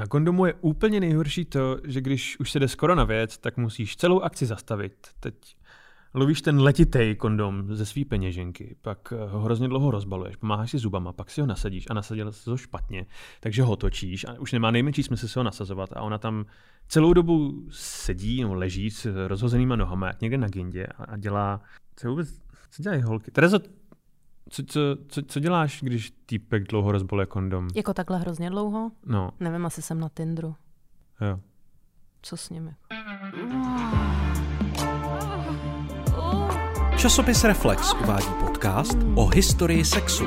Na kondomu je úplně nejhorší to, že když už se jde skoro na věc, tak musíš celou akci zastavit. Teď lovíš ten letitej kondom ze svý peněženky, pak eh, ho hrozně dlouho rozbaluješ, pomáháš si zubama, pak si ho nasadíš a nasadil se to špatně, takže ho točíš a už nemá nejmenší smysl se ho nasazovat a ona tam celou dobu sedí nebo leží s rozhozenýma nohama, jak někde na gindě a, dělá, co vůbec, co dělají holky? Terezo, co, co, co, co děláš, když týpek dlouho rozboluje kondom? Jako takhle hrozně dlouho? No, Nevím, asi jsem na Tinderu. jo. Co s nimi? Časopis Reflex uvádí podcast o historii sexu.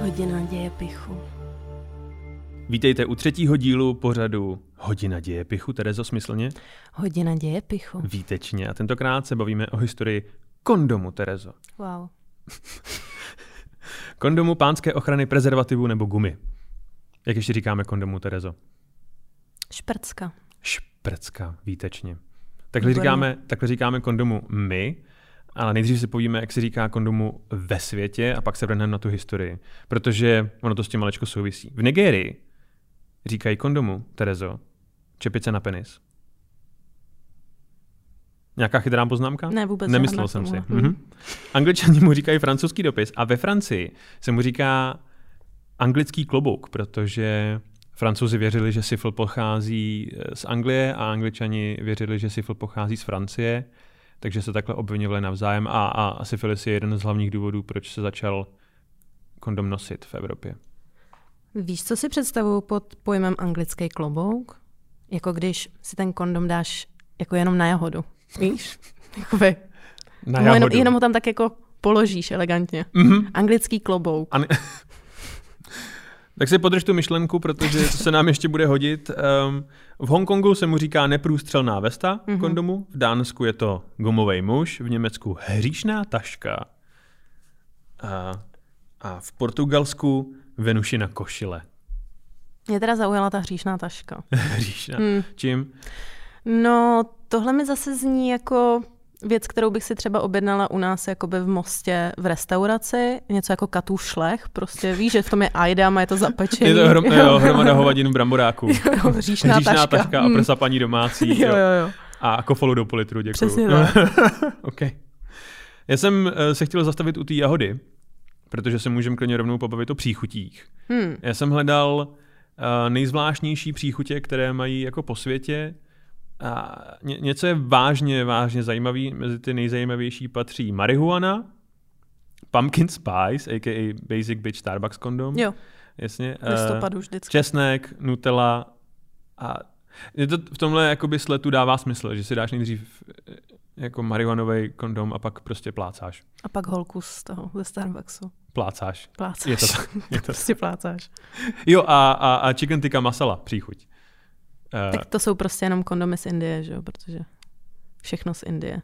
Hodina děje pichu. Vítejte u třetího dílu pořadu Hodina děje pichu, Terezo, smyslně? Hodina děje pichu. Výtečně. A tentokrát se bavíme o historii kondomu, Terezo. Wow. Kondomu pánské ochrany prezervativu nebo gumy. Jak ještě říkáme kondomu, Terezo? Šprcka. Šprcka, výtečně. Takhle Výborně. říkáme, takhle říkáme kondomu my, ale nejdřív si povíme, jak se říká kondomu ve světě a pak se vrhneme na tu historii. Protože ono to s tím malečko souvisí. V Nigérii říkají kondomu, Terezo, čepice na penis. Nějaká chytrá poznámka? Ne, vůbec Nemyslel jsem si. tomuhle. Mhm. Angličani mu říkají francouzský dopis a ve Francii se mu říká anglický klobouk, protože Francouzi věřili, že syfil pochází eh, z Anglie a Angličani věřili, že syfil pochází z Francie, takže se takhle obvinovali navzájem a, a, a syfilis je jeden z hlavních důvodů, proč se začal kondom nosit v Evropě. Víš, co si představuju pod pojmem anglický klobouk? Jako když si ten kondom dáš jako jenom na jahodu. Víš? Jakoby. Na Mu jenom, jenom ho tam tak jako položíš elegantně. Mhm. Anglický klobouk. A ne... tak si podrž tu myšlenku, protože to se nám ještě bude hodit. Um, v Hongkongu se mu říká neprůstřelná vesta mm-hmm. kondomu, v Dánsku je to gumový muž, v Německu hříšná taška a, a v Portugalsku Venušina košile. Mě teda zaujala ta hříšná taška. Hříšná. Hmm. Čím? No, tohle mi zase zní jako věc, kterou bych si třeba objednala u nás jakoby v Mostě v restauraci, něco jako katů šlech, prostě víš, že v tom je ajdam a je to zapečený. Je to hrom, jo, hromada hovadin v bramboráku. jo, hříšná, Hříšná taška. taška a Hmm. prsa paní domácí. Jo, jo, jo. A kofolu do půl litru, děkuji. Přesně tak. OK. Já jsem eh, se chtěl zastavit u té jahody, protože se můžeme klidně rovnou pobavit o příchutích. Hmm. Já jsem hledal uh, nejzvláštnější příchutě, které mají jako po světě. A ně, něco je vážně, vážně zajímavý. Mezi ty nejzajímavější patří marihuana, pumpkin spice, a.k.a. basic bitch Starbucks kondom. Jo, Jasně. v eh, listopadu vždycky. česnek, Nutella a je to v tomhle jakoby sletu dává smysl, že si dáš nejdřív eh, jako marihuanový kondom a pak prostě plácáš. A pak holku z toho, ze Starbucksu. Plácáš. Plácáš. Je to tak. Je to prostě plácáš. Jo a, a, a chicken tikka masala, příchuť. Uh, Tak to jsou prostě jenom kondomy z Indie, že jo, protože všechno z Indie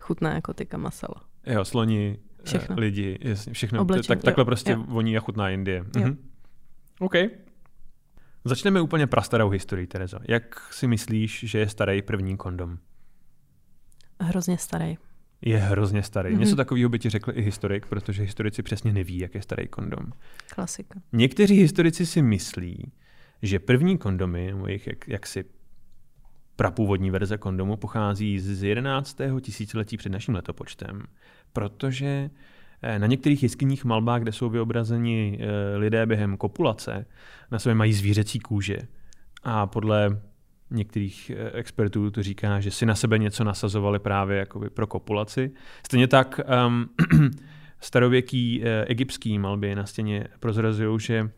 chutná jako tyka masala. jo, sloni, Všechno. všechno. lidi, jasně, všechno. Oblečení, tak, takhle jo, prostě jo. voní a chutná Indie. Jo. Mhm. OK. Začneme úplně prastarou historii, Terezo. Jak si myslíš, že je starý první kondom? Hrozně starý. Je hrozně starý. Mm-hmm. Mhm. Něco takového by ti řekl i historik, protože historici přesně neví, jak je starý kondom. Klasika. Někteří historici si myslí, že první kondomy, jejich jak, jaksi prapůvodní verze kondomu, pochází z 11. tisíciletí před naším letopočtem, protože eh, na některých jeskyních malbách, kde jsou vyobrazeni eh, lidé během kopulace, na sobě mají zvířecí kůže. A podle některých eh, expertů to říká, že si na sebe něco nasazovali právě jakoby pro kopulaci. Stejně tak um, starověký egyptský malby na stěně prozrazují, že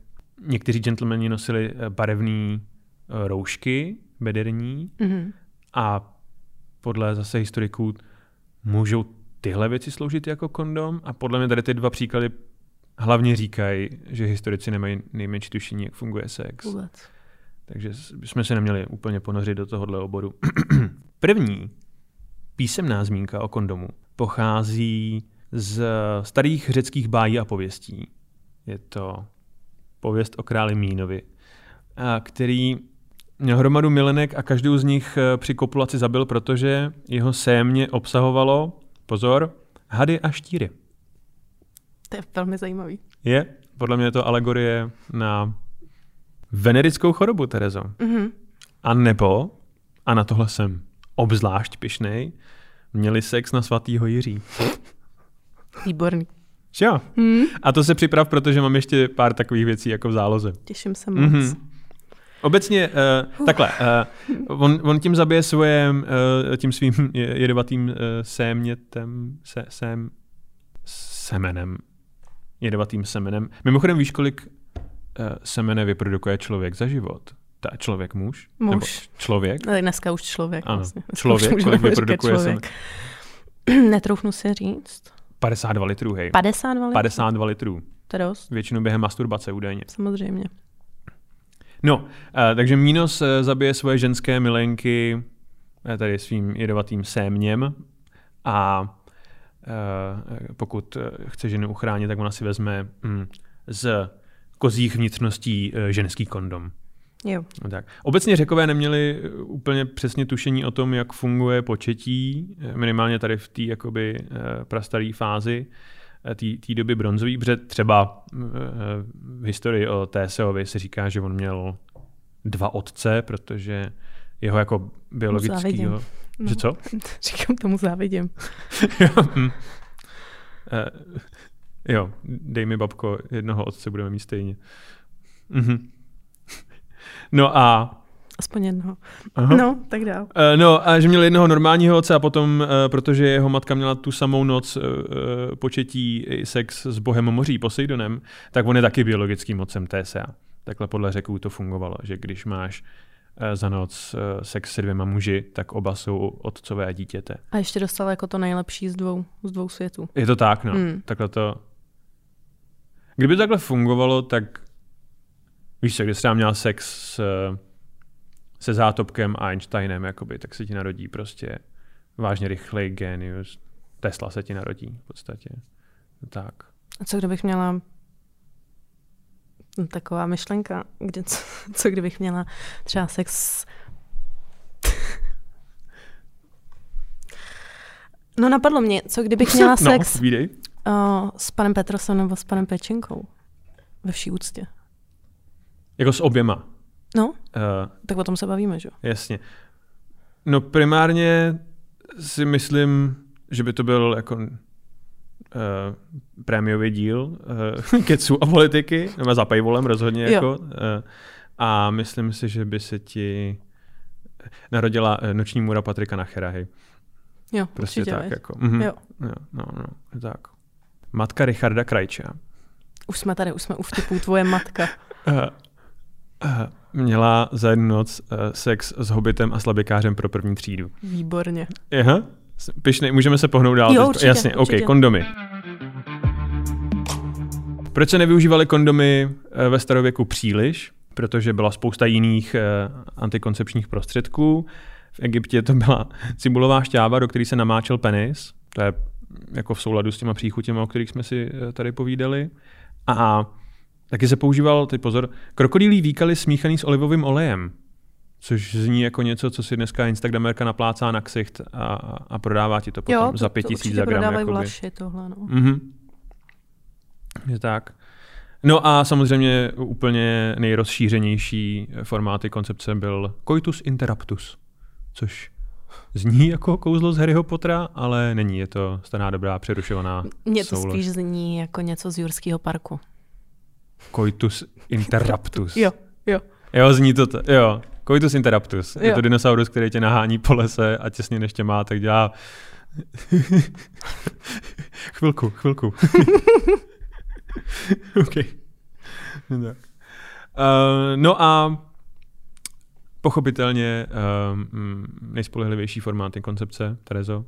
někteří gentlemani nosili eh, barevné eh, roušky bederní Mhm. a podle zase historiků můžou tyhle věci sloužit jako kondom a podle mě tady ty dva příklady hlavně říkají, že historici nemají nejmenší tušení, jak funguje sex. Vůbec. Takže jsme se neměli úplně ponořit do tohohle oboru. První písemná zmínka o kondomu pochází z starých řeckých bájí a pověstí. Je to pověst o králi Mínovi, který měl hromadu milenek a každou z nich eh, při kopulaci zabil, protože jeho sémě obsahovalo, pozor, hady a štíry. To je velmi zajímavý. Je, podle mě je to alegorie na venerickou chorobu, Terezo. Mhm. A nebo, a na tohle jsem obzvlášť pišnej, měli sex na svatýho Jiří. Výborný. Jo? Hmm. A to se připrav, protože mám ještě pár takových věcí jako v záloze. Těším se moc. Mhm. Obecně uh, takhle, uh, on, on tím zabije svoje, uh, tím svým je- jedovatým uh, sémětem, se, sém, semenem, jedovatým semenem. Mimochodem víš, kolik uh, semene vyprodukuje člověk za život? Ta člověk muž? Muž. Nebo člověk? Tak dneska už člověk. Ano, Vlastně. Dneska člověk, už kolik vyprodukuje člověk. Netroufnu si říct. 52 litrů, hej. 52 litrů. 52 litrů. To je dost, Většinou během masturbace údajně. samozřejmě. No, uh, takže Mínos uh, zabije svoje ženské milenky uh, tady svým jedovatým sémněm a pokud chce ženu uchránit, tak ona si vezme mm, z kozích vnitřností ženský kondom. Jo. No Tak. Obecně řekové neměli eh, úplně přesně tušení o tom, jak funguje početí, eh, minimálně tady v té jakoby eh, prastaré fázi té doby bronzové, protože třeba v historii o TSOvi se říká, že on měl dva otce, protože jeho jako biologického... závidím. No. Že co? Říkám tomu závidím. Hm. Eh, jo, dej mi babko, jednoho otce budeme mít stejně. Mhm. No a Aspoň jednoho. Aha. No, tak dál. Eh, No, a že měl jednoho normálního otce a potom, eh, protože jeho matka měla tu samou noc eh, početí sex s bohem moří Poseidonem, tak on je taky biologickým otcem TSA. Takhle podle řeků to fungovalo, že když máš za noc sex se dvěma muži, tak oba jsou otcové dítěte. A ještě dostal jako to nejlepší z dvou, z dvou světů. Je to tak, no. Hmm. Takhle to... Kdyby to takhle fungovalo, tak víš co, když jsi měl sex s, se zátopkem a Einsteinem, jakoby, tak se ti narodí prostě vážně rychlej genius. Tesla se ti narodí v podstatě. No Tak. A co kdybych měla no, taková myšlenka, kde, co, co kdybych měla třeba sex s- No napadlo mě, co kdybych měla sex No, uh, s panem Petrosem nebo s panem Pečenkou? Ve vší úctě. Jako s oběma. No, Uh, tak o tom se bavíme, že? jo? jasně. No primárně si myslím, že by to byl jako uh, prémiový díl uh, keců a politiky, nebo za paywallem rozhodně. Jo. Jako, uh, a myslím si, že by se ti narodila noční můra Patrika Nachera, hej. Jo, Prostě určitě. tak. Jako, mhm. Jo. Jo, no, no, tak. Matka Richarda Krajča Už jsme tady, už jsme u vtipů tvoje matka. měla za jednu noc uh, sex s hobitem a slabikářem pro první třídu. Výborně. Aha. Pišnej, můžeme se pohnout dál. Jo, určitě, Jasně, určitě. OK, kondomy. Proč se nevyužívaly kondomy eh, ve starověku příliš? Protože byla spousta jiných eh, antikoncepčních prostředků. V Egyptě to byla cibulová šťáva, do které se namáčel penis. To je jako v souladu s těma příchutěma, o kterých jsme si eh, tady povídali. A taky se používal, teď pozor, krokodýlí výkaly smíchaný s olivovým olejem. Což zní jako něco, co si dneska Instagramerka naplácá na ksicht a, a prodává ti to potom jo, za to, pět to tisíc za gram. jakoby. vlaši tohle, no. Mhm. Je tak. No a samozřejmě úplně nejrozšířenější formáty koncepce byl coitus interruptus, což zní jako kouzlo z Harryho Pottera, ale není, je to stará dobrá přerušovaná Mně to spíš zní jako něco z Jurského parku. Coitus interruptus. Jo, jo. Jo, zní to, t- jo. Coitus interruptus. Je Jo. to dinosaurus, který tě nahání po lese a těsně než tě má, tak dělá... chvilku, chvilku. OK. No tak. Uh, no a pochopitelně um, nejspolehlivější formát koncepce, Terezo,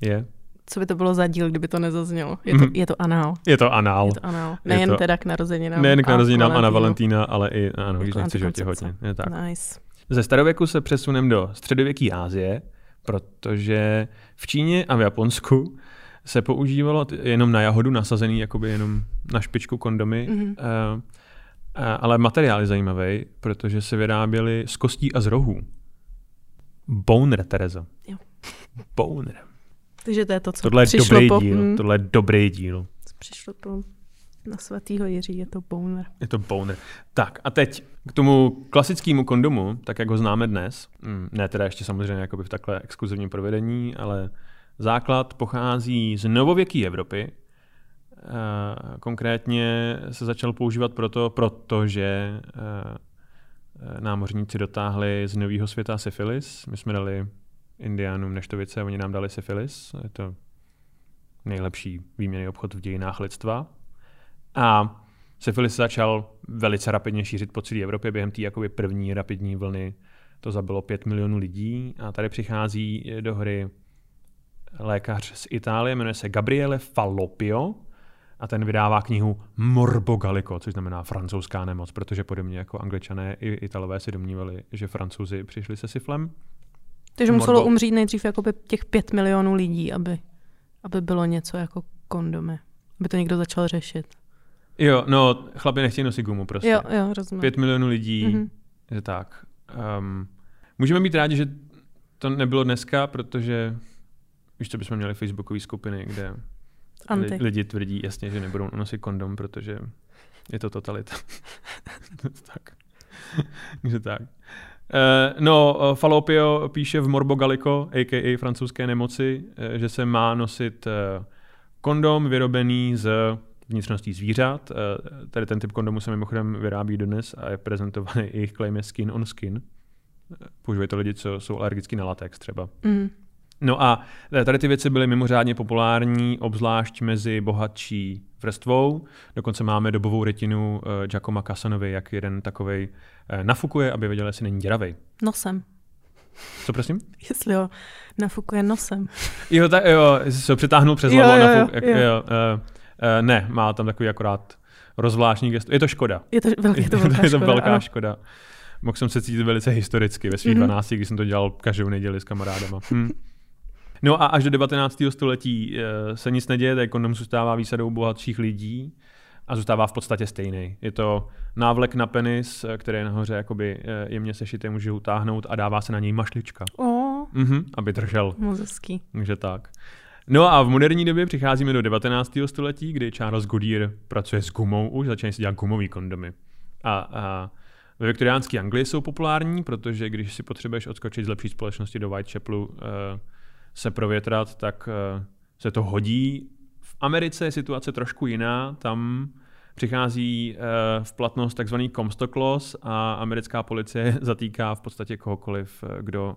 je? Co by to bylo za díl, kdyby to nezaznělo? Je to, Mhm. je to anál. Je to anál. Je to anál. Je Nejen to- teda k narozeninám. Nejen k narozeninám a na. Valentína, ale i, ano, když nechceš antikoncepce. otěhotně. Je tak. Nice. Ze starověku se přesunem do středověké Asie, protože v Číně a v Japonsku se používalo jenom na jahodu nasazený, jakoby jenom na špičku kondomy, Mhm. mm-hmm. uh, ale materiál je zajímavý, protože se vyráběly z kostí a z rohů. Boner, Terezo. Jo. Boner. Takže to je to, co Tohle je přišlo dobrý po... díl. hm, Tohle je dobrý díl. co přišlo po Na svatýho Jiří je to boner. Je to boner. Tak a teď k tomu klasickému kondomu, tak jak ho známe dnes, mm, ne teda ještě samozřejmě jakoby v takhle exkluzivním provedení, ale základ pochází z novověké Evropy. Eh, Konkrétně se začal používat proto, protože eh, námořníci dotáhli z nového světa syfilis. My jsme dali indiánům neštovice, oni nám dali syfilis. Je to nejlepší výměný obchod v dějinách lidstva. A syfilis začal velice rapidně šířit po celé Evropě během té jakoby první rapidní vlny. To zabilo 5 milionů lidí a tady přichází do hry lékař z Itálie, jmenuje se Gabriele Fallopio a ten vydává knihu Morbo Gallico, což znamená francouzská nemoc, protože podobně jako angličané i italové si domnívali, že francouzi přišli se syflem. Takže muselo Morbo- umřít nejdřív jakoby těch pět milionů lidí, aby, aby bylo něco jako kondomy. Aby to někdo začal řešit. Jo, no, chlapi nechtějí nosit gumu prostě. Jo, jo, rozumím. Pět milionů lidí, Mhm. mm-hmm. že tak. Um, můžeme být rádi, že to nebylo dneska, protože víš, co bychom měli facebookové skupiny, kde Anti. li- lidi tvrdí jasně, že nebudou nosit kondom, protože je to totalita. tak. Takže tak. Uh, no, uh, Falopio píše v Morbo Gallico, a.k.a. francouzské nemoci, uh, že se má nosit kondom vyrobený z vnitřností zvířat. Tady ten typ kondomu se mimochodem vyrábí dodnes a je prezentovaný, jejich claim je skin on skin. Eh, Používají to lidi, co jsou alergický na latex třeba. Mm. No a tady ty věci byly mimořádně populární, obzvlášť mezi bohatší vrstvou. Dokonce máme dobovou retinu uh, Giacomo Casanovi, jak jeden takovej uh, nafukuje, aby věděl, jestli není děravej. Nosem. Co prosím? Jestli ho nafukuje nosem. Jo, tak, jo, jsi se ho přitáhnul přes hlavu. a jo, nafuk, jo, jak, jo. jo, uh, uh, ne, má tam takový akorát rozvláštní gesto. Je to škoda. Je to, velký, je to velká je to škoda, velká ano. škoda. Mohl jsem se cítit velice historicky ve svých Mhm. 12, když jsem to dělal každou neděli s kamarádama. Hm. No a až do 19. století eh, se nic neděje, tak kondom zůstává výsadou bohatších lidí a zůstává v podstatě stejný. Je to návlek na penis, eh, který je nahoře jakoby eh, jemně sešité, může utáhnout a dává se na něj mašlička, O, mhm, aby držel. moc hezký. Takže tak. No a v moderní době přicházíme do 19. století, kdy Charles Goodyear pracuje s gumou už, začínají si dělat gumový kondomy. A, a ve viktoriánské Anglii jsou populární, protože když si potřebuješ odskočit z lepší společnosti do Whitechapelu uh, se provětrat, tak uh, se to hodí. V Americe je situace trošku jiná, tam přichází uh, v platnost takzvaný Comstock Laws a americká policie zatýká v podstatě kohokoliv, eh, kdo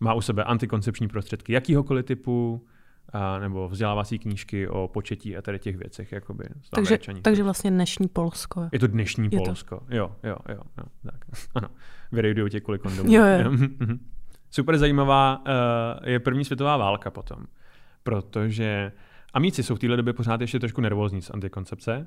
má u sebe antikoncepční prostředky jakýhokoliv typu, a, nebo vzdělávací knížky o početí a tady těch věcech, jakoby. Takže, takže vlastně dnešní Polsko. Je to dnešní Je to. Polsko. Jo, jo, jo, jo. Tak. Ano. Vyrejdují tě kvůli kondomu. Jo, jo. Super zajímavá uh, je první světová válka potom. Protože amíci jsou v téhle době pořád ještě trošku nervózní z antikoncepce.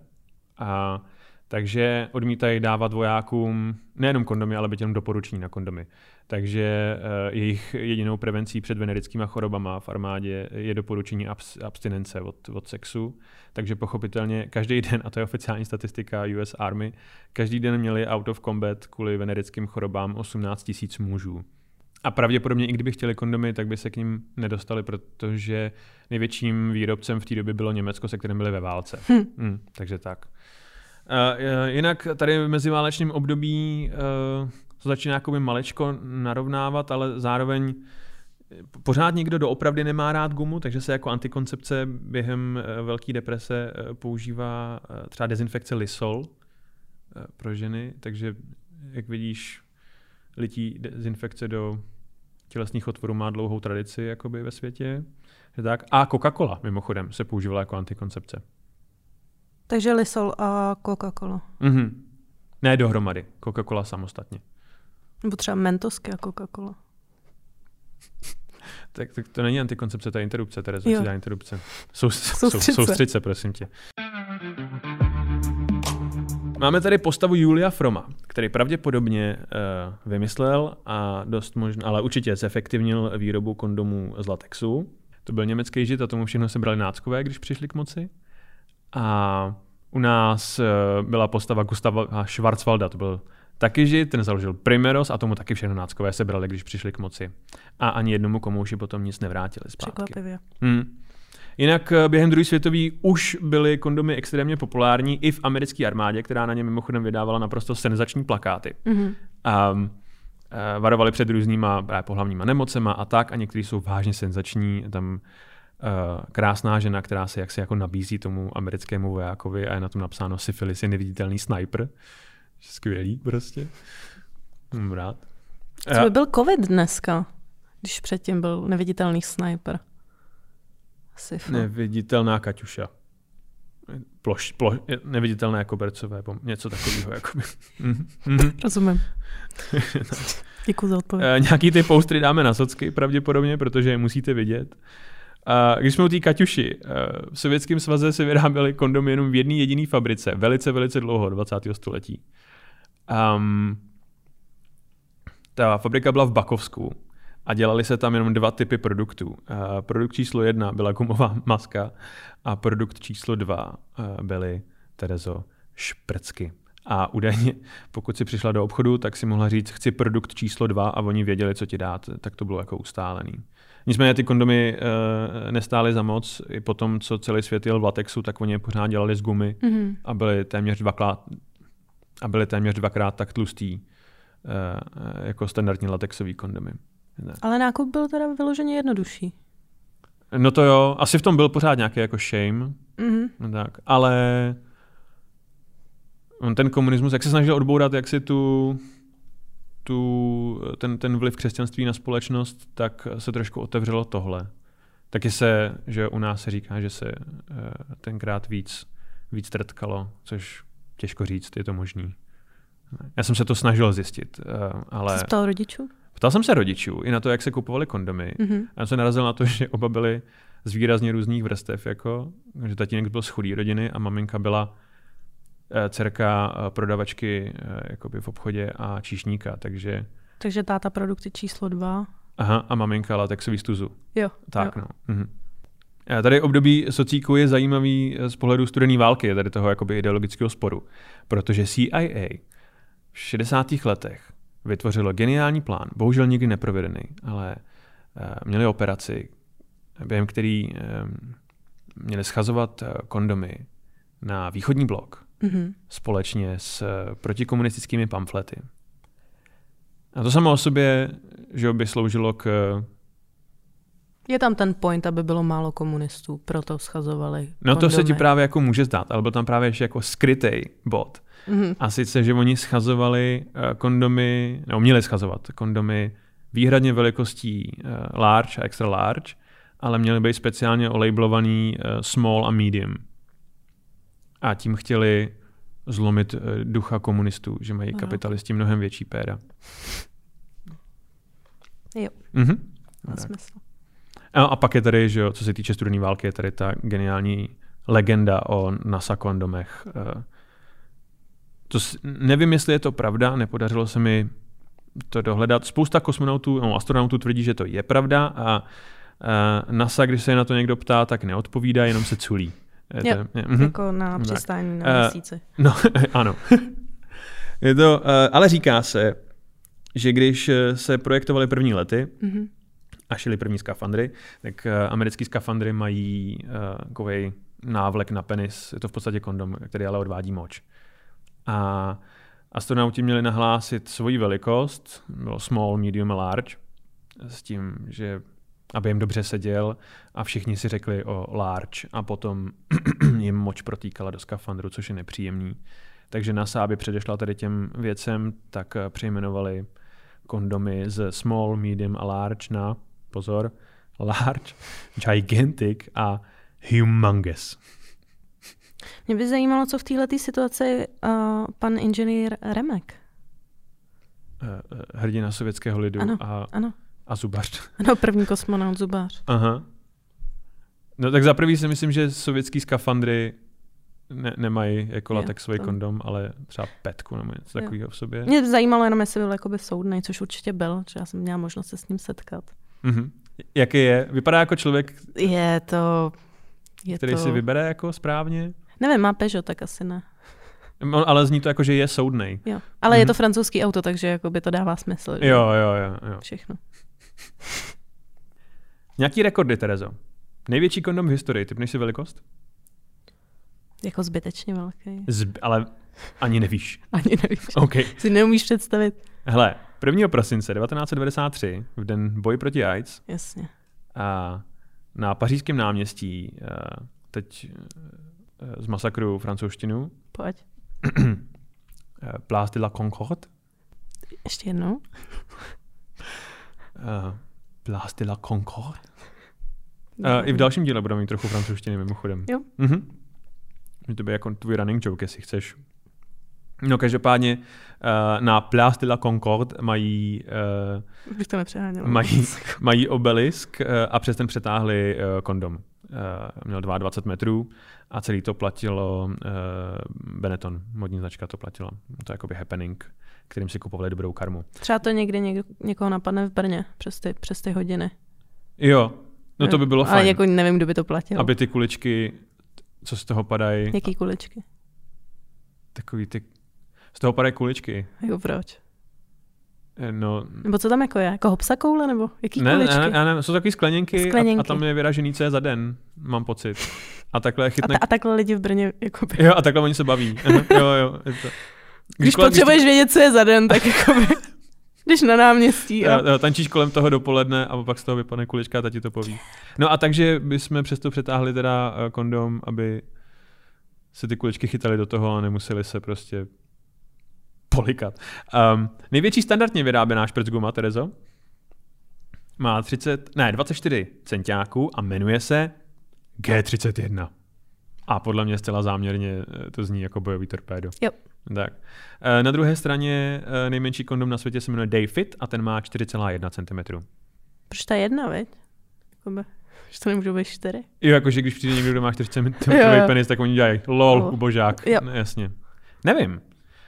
A takže odmítají dávat vojákům nejenom kondomy, ale byť jenom doporučení na kondomy. Takže uh, jejich jedinou prevencí před venerickými chorobama v armádě je doporučení abs- abstinence od, od sexu. Takže pochopitelně každý den, a to je oficiální statistika US Army, každý den měli out of combat kvůli venerickým chorobám 18 tisíc mužů. A pravděpodobně, i kdyby chtěli kondomy, tak by se k ním nedostali, protože největším výrobcem v té době bylo Německo, se kterým byli ve válce. Hm. Hmm, takže tak. Uh, jinak tady v meziválečném období uh, to začíná jakoby malečko narovnávat, ale zároveň pořád někdo doopravdy nemá rád gumu, takže se jako antikoncepce během Velké deprese používá třeba dezinfekce Lysol pro ženy, takže jak vidíš, lití dezinfekce do tělesných otvorů má dlouhou tradici jakoby ve světě. Že Tak. A Coca-Cola mimochodem se používala jako antikoncepce. Takže Lysol a Coca-Cola. Mhm. Ne dohromady, Coca-Cola samostatně. Nebo třeba Mentosky a Coca-Cola. Tak, tak to není antikoncepce, to je interrupce, Terezo, dá interrupce. Sou, Soustřed soustřed se, prosím tě. Máme tady postavu Julia Froma, který pravděpodobně uh, vymyslel a dost možná, ale určitě zefektivnil výrobu kondomů z latexu. To byl německý žid a tomu všechno se brali náckové, když přišli k moci. A u nás uh, byla postava Gustava Schwarzwalda, to byl taky žid, ten založil Primeros a tomu taky všechno náckové sebrali, když přišli k moci. A ani jednomu komouši potom nic nevrátili zpátky. Překvapivě. Hmm. Jinak eh, během druhé světové už byly kondomy extrémně populární i v americké armádě, která na ně mimochodem vydávala naprosto senzační plakáty. Mhm. Um, varovali před různýma právě pohlavníma nemocema a tak a některý jsou vážně senzační. Tam krásná žena, která se jaksi jako nabízí tomu americkému vojákovi a je na tom napsáno syfilis je neviditelný sniper. Skvělý prostě. Mám rád. Co by byl covid dneska, když předtím byl neviditelný sniper? Syfo. Neviditelná Kaťuša. Ploš, ploš, neviditelné kobercové, pom- něco takového. Jakoby. Mhm, mhm. Rozumím. Děkuji za odpověď. Eh, Nějaký ty postry dáme na socky pravděpodobně, protože je musíte vidět. A když jsme u té Kaťuši, eh, v Sovětském svaze se vyráběly kondomy jenom v jedné jediné fabrice, velice, velice dlouho, 20. století. Um, ta fabrika byla v Bakovsku a dělali se tam jenom dva typy produktů. Uh, produkt číslo jedna byla gumová maska a produkt číslo dva uh, byly, Terezo, šprcky. A údajně, pokud si přišla do obchodu, tak si mohla říct, chci produkt číslo dva a oni věděli, co ti dát, tak to bylo jako ustálený. Nicméně ty kondomy uh, nestály za moc, i po tom, co celý svět jel v latexu, tak oni je pořád dělali z gumy Mhm. a byly téměř dvakrát, a byly téměř dvakrát tak tlustý uh, jako standardní latexový kondomy. Ne. Ale nákup byl teda vyloženě jednodušší. No to jo, asi v tom byl pořád nějaký jako shame, Mhm. no tak, ale on ten komunismus, jak se snažil odbourat jak si tu, tu, ten, ten vliv křesťanství na společnost, tak se trošku otevřelo tohle. Taky se, že u nás se říká, že se uh, tenkrát víc, víc trtkalo, což těžko říct, je to možný. Já jsem se to snažil zjistit, uh, ale Jsi rodičů? Ptal jsem se rodičů i na to, jak se kupovaly kondomy. Mhm. A já jsem narazil na to, že oba byli z výrazně různých vrstev, jako, že tatínek byl z chudé rodiny a maminka byla eh, dcerka eh, prodavačky eh, jakoby v obchodě a číšníka, takže Takže táta produkty číslo dva. aha, a maminka latexový stuzu. Jo. Tak, jo. no. Mhm. A Tady období socíku je zajímavý eh, z pohledu studené války, tady toho jakoby ideologického sporu, protože CIA v 60. letech vytvořilo geniální plán, bohužel nikdy neprovedený, ale uh, měli operaci, během který um, měli schazovat uh, kondomy na východní blok Mhm. společně s eh, protikomunistickými pamflety. A to samo o sobě, že by sloužilo k Je tam ten point, aby bylo málo komunistů, proto schazovali No to se ti kondomy. právě jako může zdát, ale byl tam právě ještě jako skrytý bod. Mhm. A sice, že oni schazovali eh, kondomy, nebo měli schazovat kondomy výhradně velikostí eh, large a extra large, ale měly být speciálně olejblovaný eh, small a medium. A tím chtěli zlomit ducha komunistů, že mají Aha. kapitalisti mnohem větší péra. Jo. Mhm. Má smysl. A, a pak je tady, že jo, co se týče studené války, je tady ta geniální legenda o NASA kondomech. Eh, To s- nevím, jestli je to pravda, nepodařilo se mi to dohledat. Spousta kosmonautů, no, astronautů tvrdí, že to je pravda a eh, NASA, když se je na to někdo ptá, tak neodpovídá, jenom se culí. Je Jo, to, je, mhm. Jako na Tak. přistání na Eh, měsíci. No, ano. je to, eh, ale říká se, že když eh, se projektovaly první lety, Mhm. A šili první skafandry, tak uh, americký skafandry mají uh, takový návlek na penis, je to v podstatě kondom, který ale odvádí moč. A astronauti měli nahlásit svoji velikost, bylo small, medium a large, s tím, že aby jim dobře seděl a všichni si řekli o large a potom jim moč protýkala do skafandru, což je nepříjemný. Takže NASA, aby předešla tady těm věcem, tak eh, přejmenovali kondomy z small, medium a large na, pozor, large, gigantic a humongous. Mě by zajímalo, co v této situaci uh, pan inženýr Remek. Eh, Hrdina sovětského lidu Ano. a, Ano, a zubař. ano, první kosmonaut zubář. Aha. No tak za prvý si myslím, že sovětský skafandry ne, nemají jako latexový kondom, ale třeba petku nebo něco takového v sobě. Mě zajímalo jenom, jestli byl jakoby soudnej, což určitě byl, že já jsem měla možnost se s ním setkat. Mhm. Jaký je? Vypadá jako člověk, Je to... Je který to... si vybere jako správně, Nevím, má Peugeot, tak asi ne. Ale zní to jako, že je soudnej. Jo. Ale je to Mhm. francouzský auto, takže jakoby to dává smysl. že? Jo, jo, jo, jo. Všechno. Nějaký rekordy, Terezo? Největší kondom v historii, typneš si velikost? Jako zbytečně velký. Zb- ale ani nevíš. Ani nevíš. OK. Si neumíš představit. Hele, 1. prosince 1993, v den boji proti AIDS, Jasně. a na pařížském náměstí, eh, teď eh, z masakru francouzštinu, Pojď. eh, Place de la Concorde, Ještě jednou. eh, Place de la Concorde. Uh, I v dalším díle budeme mít trochu francouzštiny mimochodem. Jo. Mhm. Může to být jako tvůj running joke, jestli chceš. No každopádně uh, na Place de la Concorde mají, uh, Bych to nepřeháněla. mají, mají obelisk uh, a přes ten přetáhli kondom. Měl 22 metrů a celý to platilo Benetton, modní značka to platila. To je jakoby happening, kterým si kupovali dobrou karmu. Třeba to někdy někdo, někoho napadne v Brně přes ty, přes ty hodiny. Jo, no to by bylo Ale fajn. jako nevím, kdo by to platil. Aby ty kuličky, co z toho padají, Jaký kuličky? takový ty, z toho padají kuličky. Jako proč? Eh, No, Nebo co tam jako je? Jako hopsa koule nebo jaký ne, kuličky? ne, ne, ne, jsou takové skleněnky, A, a Skleněnky. tam je vyražený co je za den, mám pocit. A takhle a, chytne... ta, a takhle lidi v Brně jako by... Jo, a takhle oni se baví. Aha, jo, jo. Je to. Když kolem- potřebuješ vědět, co je za den, tak jako by... Když na náměstí a... Jo, jo, tančíš kolem toho dopoledne a pak z toho vypadne kulička a ta ti to poví. No a takže bychom přesto přetáhli teda eh, kondom, aby se ty kuličky chytaly do toho a nemuseli se prostě polikat. Um, největší standardně vyráběná šprcguma, Terezo, má 30, ne, 24 centiáků a jmenuje se G31. A podle mě zcela záměrně eh, to zní jako bojový torpédo. Jo. Tak. Eh, Na druhé straně eh, nejmenší kondom na světě se jmenuje Dayfit a ten má 4,1 cm. Proč ta jedna, veď? Že to nemůžou být čtyři. Jo, jakože když přijde někdo, kdo má 4 cm penis, tak oni dělají lol, Lol. ubožák. Jo. No, jasně. Nevím.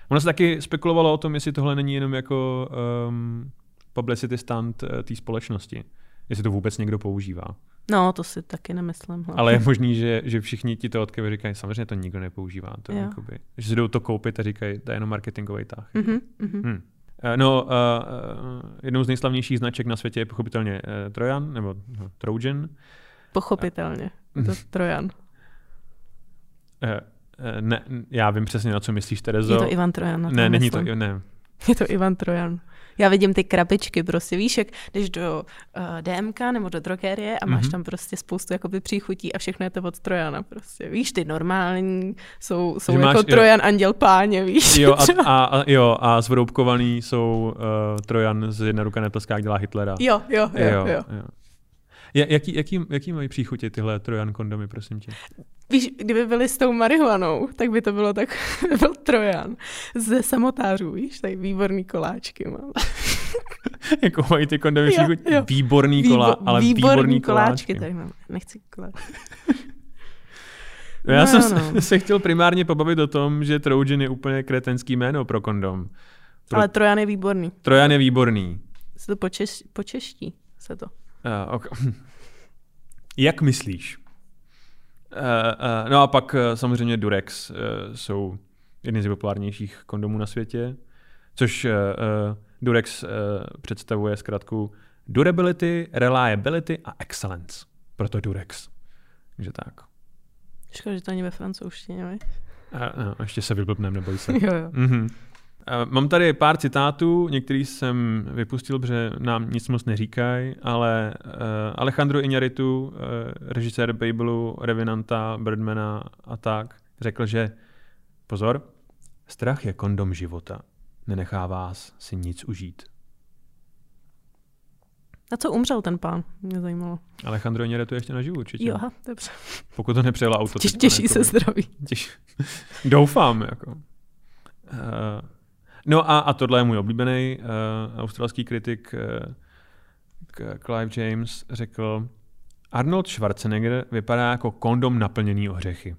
Ono se taky spekulovalo o tom, jestli tohle není jenom jako um, publicity stunt eh, té společnosti. Jestli to vůbec někdo používá. No, to si taky nemyslím. hlavně. Ale je možný, že, že všichni ti to odkyvy říkají, samozřejmě to nikdo nepoužívá. To Jo. jakoby, že si jdou to koupit a říkají, to je jenom marketingový tah. Mhm, mhm. Hmm. No, uh, uh, jednou z nejslavnějších značek na světě je pochopitelně uh, Trojan, nebo no, Trojan. Pochopitelně. Je to Trojan. Uh, uh, ne, já vím přesně, na co myslíš, Terezo. Je to Ivan Trojan. ne, není to, myslím. ne. Je to Ivan Trojan. Já vidím ty krabičky, prostě víš, jak jdeš do uh, DMK nebo do drogerie a máš Mhm. tam prostě spoustu jakoby příchutí a všechno je to od Trojana prostě. Víš, ty normální jsou, jsou Že jako máš- jo. Trojan anděl páně, víš. Jo, a, a, a, jo, a zvroubkovaný jsou uh, Trojan z jedna ruka netlská, jak dělá Hitlera. jo, jo, jo, jo. jo. jo. Jaký, jaký, jaký mají příchutě tyhle Trojan kondomy, prosím tě? Víš, kdyby byli s tou marihuanou, tak by to bylo tak, byl Trojan. Ze samotářů, víš, tady výborný koláčky mám. jako mají ty kondomy Jo. Výborný kola, Výbo- ale výborný, výborný koláčky. koláčky tady mám. Nechci koláčky. No, já No, jsem no. se, se chtěl primárně pobavit o tom, že Trojan je úplně kretenský jméno pro kondom. Pro... Ale Trojan je výborný. Trojan je výborný. Se to počeš, počeští, se to. Uh, okay. Jak myslíš? Uh, uh, no a pak uh, samozřejmě Durex uh, jsou jedny z nejpopulárnějších kondomů na světě, což uh, uh, Durex uh, představuje zkrátku durability, reliability a excellence. Proto Durex. Takže tak. Škoda, že to ani ve francouzštině, ne? Uh, no, ještě se vyblbnem, neboj se. Jo, jo. Mm-hmm. Mám tady pár citátů, některý jsem vypustil, protože nám nic moc neříkají, ale uh, Alejandro Iñárritu, uh, režisér Babelu, Revenanta, Birdmana a tak, řekl, že pozor, strach je kondom života. Nenechá vás si nic užít. Na co umřel ten pán? Mě zajímalo. Alejandro Iñárritu je ještě naživu určitě. Jo, dobře. Pokud to nepřejelo auto. Teď těší se zdraví. Těž... Doufám, jako. No a, a tohle je můj oblíbený uh, australský kritik uh, Clive James řekl, Arnold Schwarzenegger vypadá jako kondom naplněný ořechy.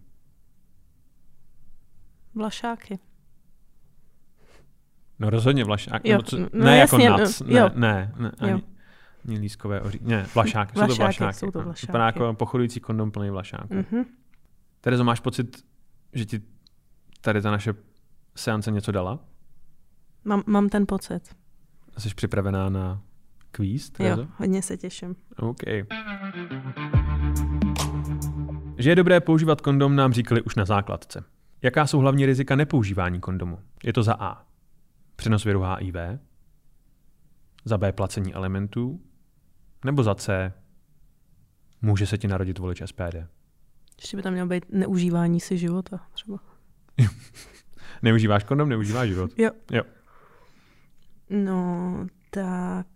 Vlašáky. No rozhodně vlašák. Jo, nebo co, no ne jasně, jako no, nac, jo. ne, ne, ne, ani, Jo. ani lískové oří. Ne, vlašáky, jsou to Vlašáky, vlašáky. jsou to no. vlašáky. Vypadá jako pochodující kondom plný vlašáků. Mhm. Terezo, máš pocit, že ti tady ta naše seance něco dala? Mám, mám ten pocit. Jsi připravená na kvíz? Jo, hodně se těším. OK. Že je dobré používat kondom, nám říkali už na základce. Jaká jsou hlavní rizika nepoužívání kondomu? Je to za A. Přenos viru HIV, za B placení elementů, nebo za C může se ti narodit volič SPD. Ještě by tam mělo být neužívání si života třeba. Neužíváš kondom, neužíváš život. Jo. Jo. No, tak...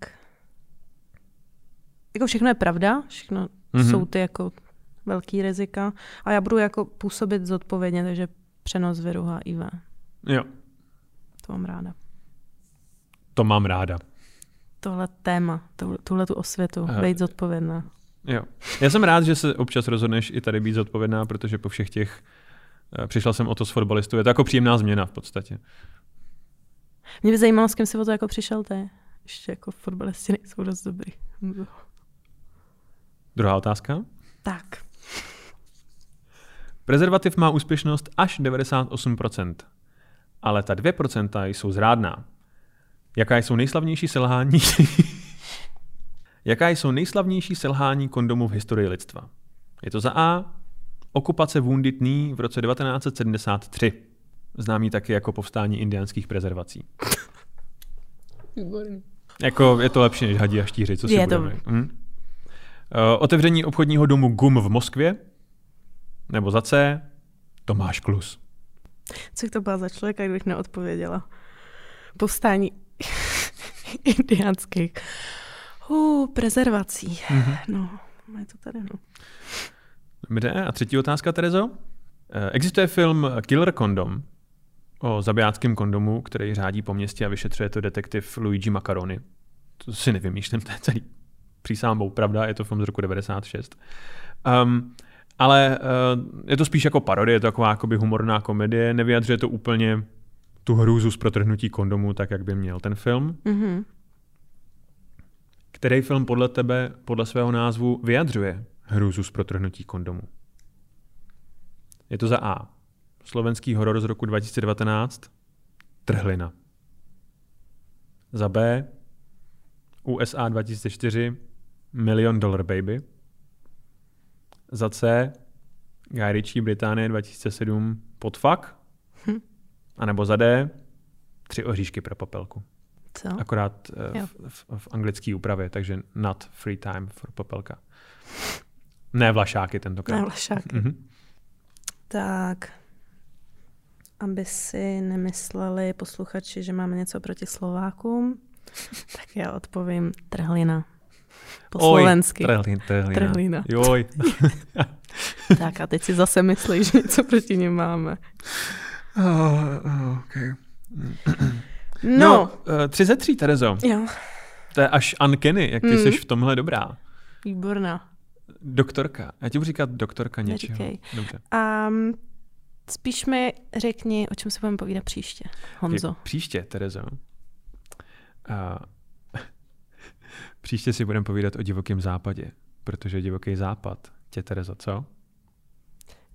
Jako všechno je pravda, všechno Mhm. mm-hmm. jsou ty jako velký rizika. A já budu jako působit zodpovědně, takže přenos viru HIV. Jo, To mám ráda. to mám ráda. Tohle téma, tuhle tu osvětu, Aha. být zodpovědná. Jo. Já jsem rád, že se občas rozhodneš i tady být zodpovědná, protože po všech těch eh, přišel jsem o to s fotbalistou. Je to jako příjemná změna v podstatě. Mě by zajímalo, s kým si o to jako přišel ty. Ještě jako fotbalisti nejsou dost dobrý. Druhá otázka. Tak. Prezervativ má úspěšnost až 98%, ale ta 2% jsou zrádná. Jaká jsou nejslavnější selhání? Jaká jsou nejslavnější selhání kondomů v historii lidstva? Je to za A. Okupace Wounded Knee v roce 1973. Známý taky jako povstání indiánských prezervací. Výborný. Jako je to lepší než hadí a štíři, co si Je to- budeme. Hm? Uh, otevření obchodního domu GUM v Moskvě? Nebo za C. Tomáš Klus. Co to byla za člověka, kdybych neodpověděla? Povstání indiánských. Uh, prezervací. Mhm. No, je to tady, no. Dobře, a třetí otázka, Terezo. Eh, Existuje film Killer Condom o zabijáckém kondomu, který řádí po městě a vyšetřuje to detektiv Luigi Macaroni. To si nevymýšlím, to je celý přísámou pravda, je to film z roku 96. Um, ale uh, je to spíš jako parodie, je to taková jakoby humorná komedie, nevyjadřuje to úplně tu hrůzu z protrhnutí kondomu, tak jak by měl ten film. Mhm. Který film podle tebe, podle svého názvu, vyjadřuje hrůzu z protrhnutí kondomu? Je to za A. Slovenský horor z roku 2019. Trhlina. Za B. USA 2004. Million Dollar Baby. Za C. Guy Ritchie Británie 2007. Podfuck. Hm. A nebo za D. Tři oříšky pro popelku. Co? Akorát Jo. v, v, v anglické úpravě, takže not free time for popelka. Ne vlašáky tentokrát. Ne, vlašáky. Mhm. Tak, aby si nemysleli posluchači, že máme něco proti Slovákům, tak já odpovím trhlina. Po slovensky. Trhlin, trhlina. Trhlina. Joj. Tak a teď si zase myslí, že něco proti ním máme. oh, okay. No, no eh, tři ze tří, Terezo. jo, To je až uncanny, jak ty Mhm. jsi v tomhle dobrá. výborná. Doktorka. Já ti budu říkat doktorka něčeho. Neříkej. Dobře. A spíš mi řekni, o čem se budeme povídat příště, Honzo. Okay, příště, Terezo. A příště si budeme povídat o divokém západě, protože divoký západ tě, Terezo, co?